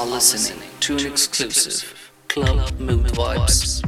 are listening to an exclusive Club Mood Vibes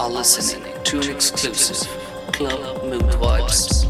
are listening to an exclusive Club Mood Vibes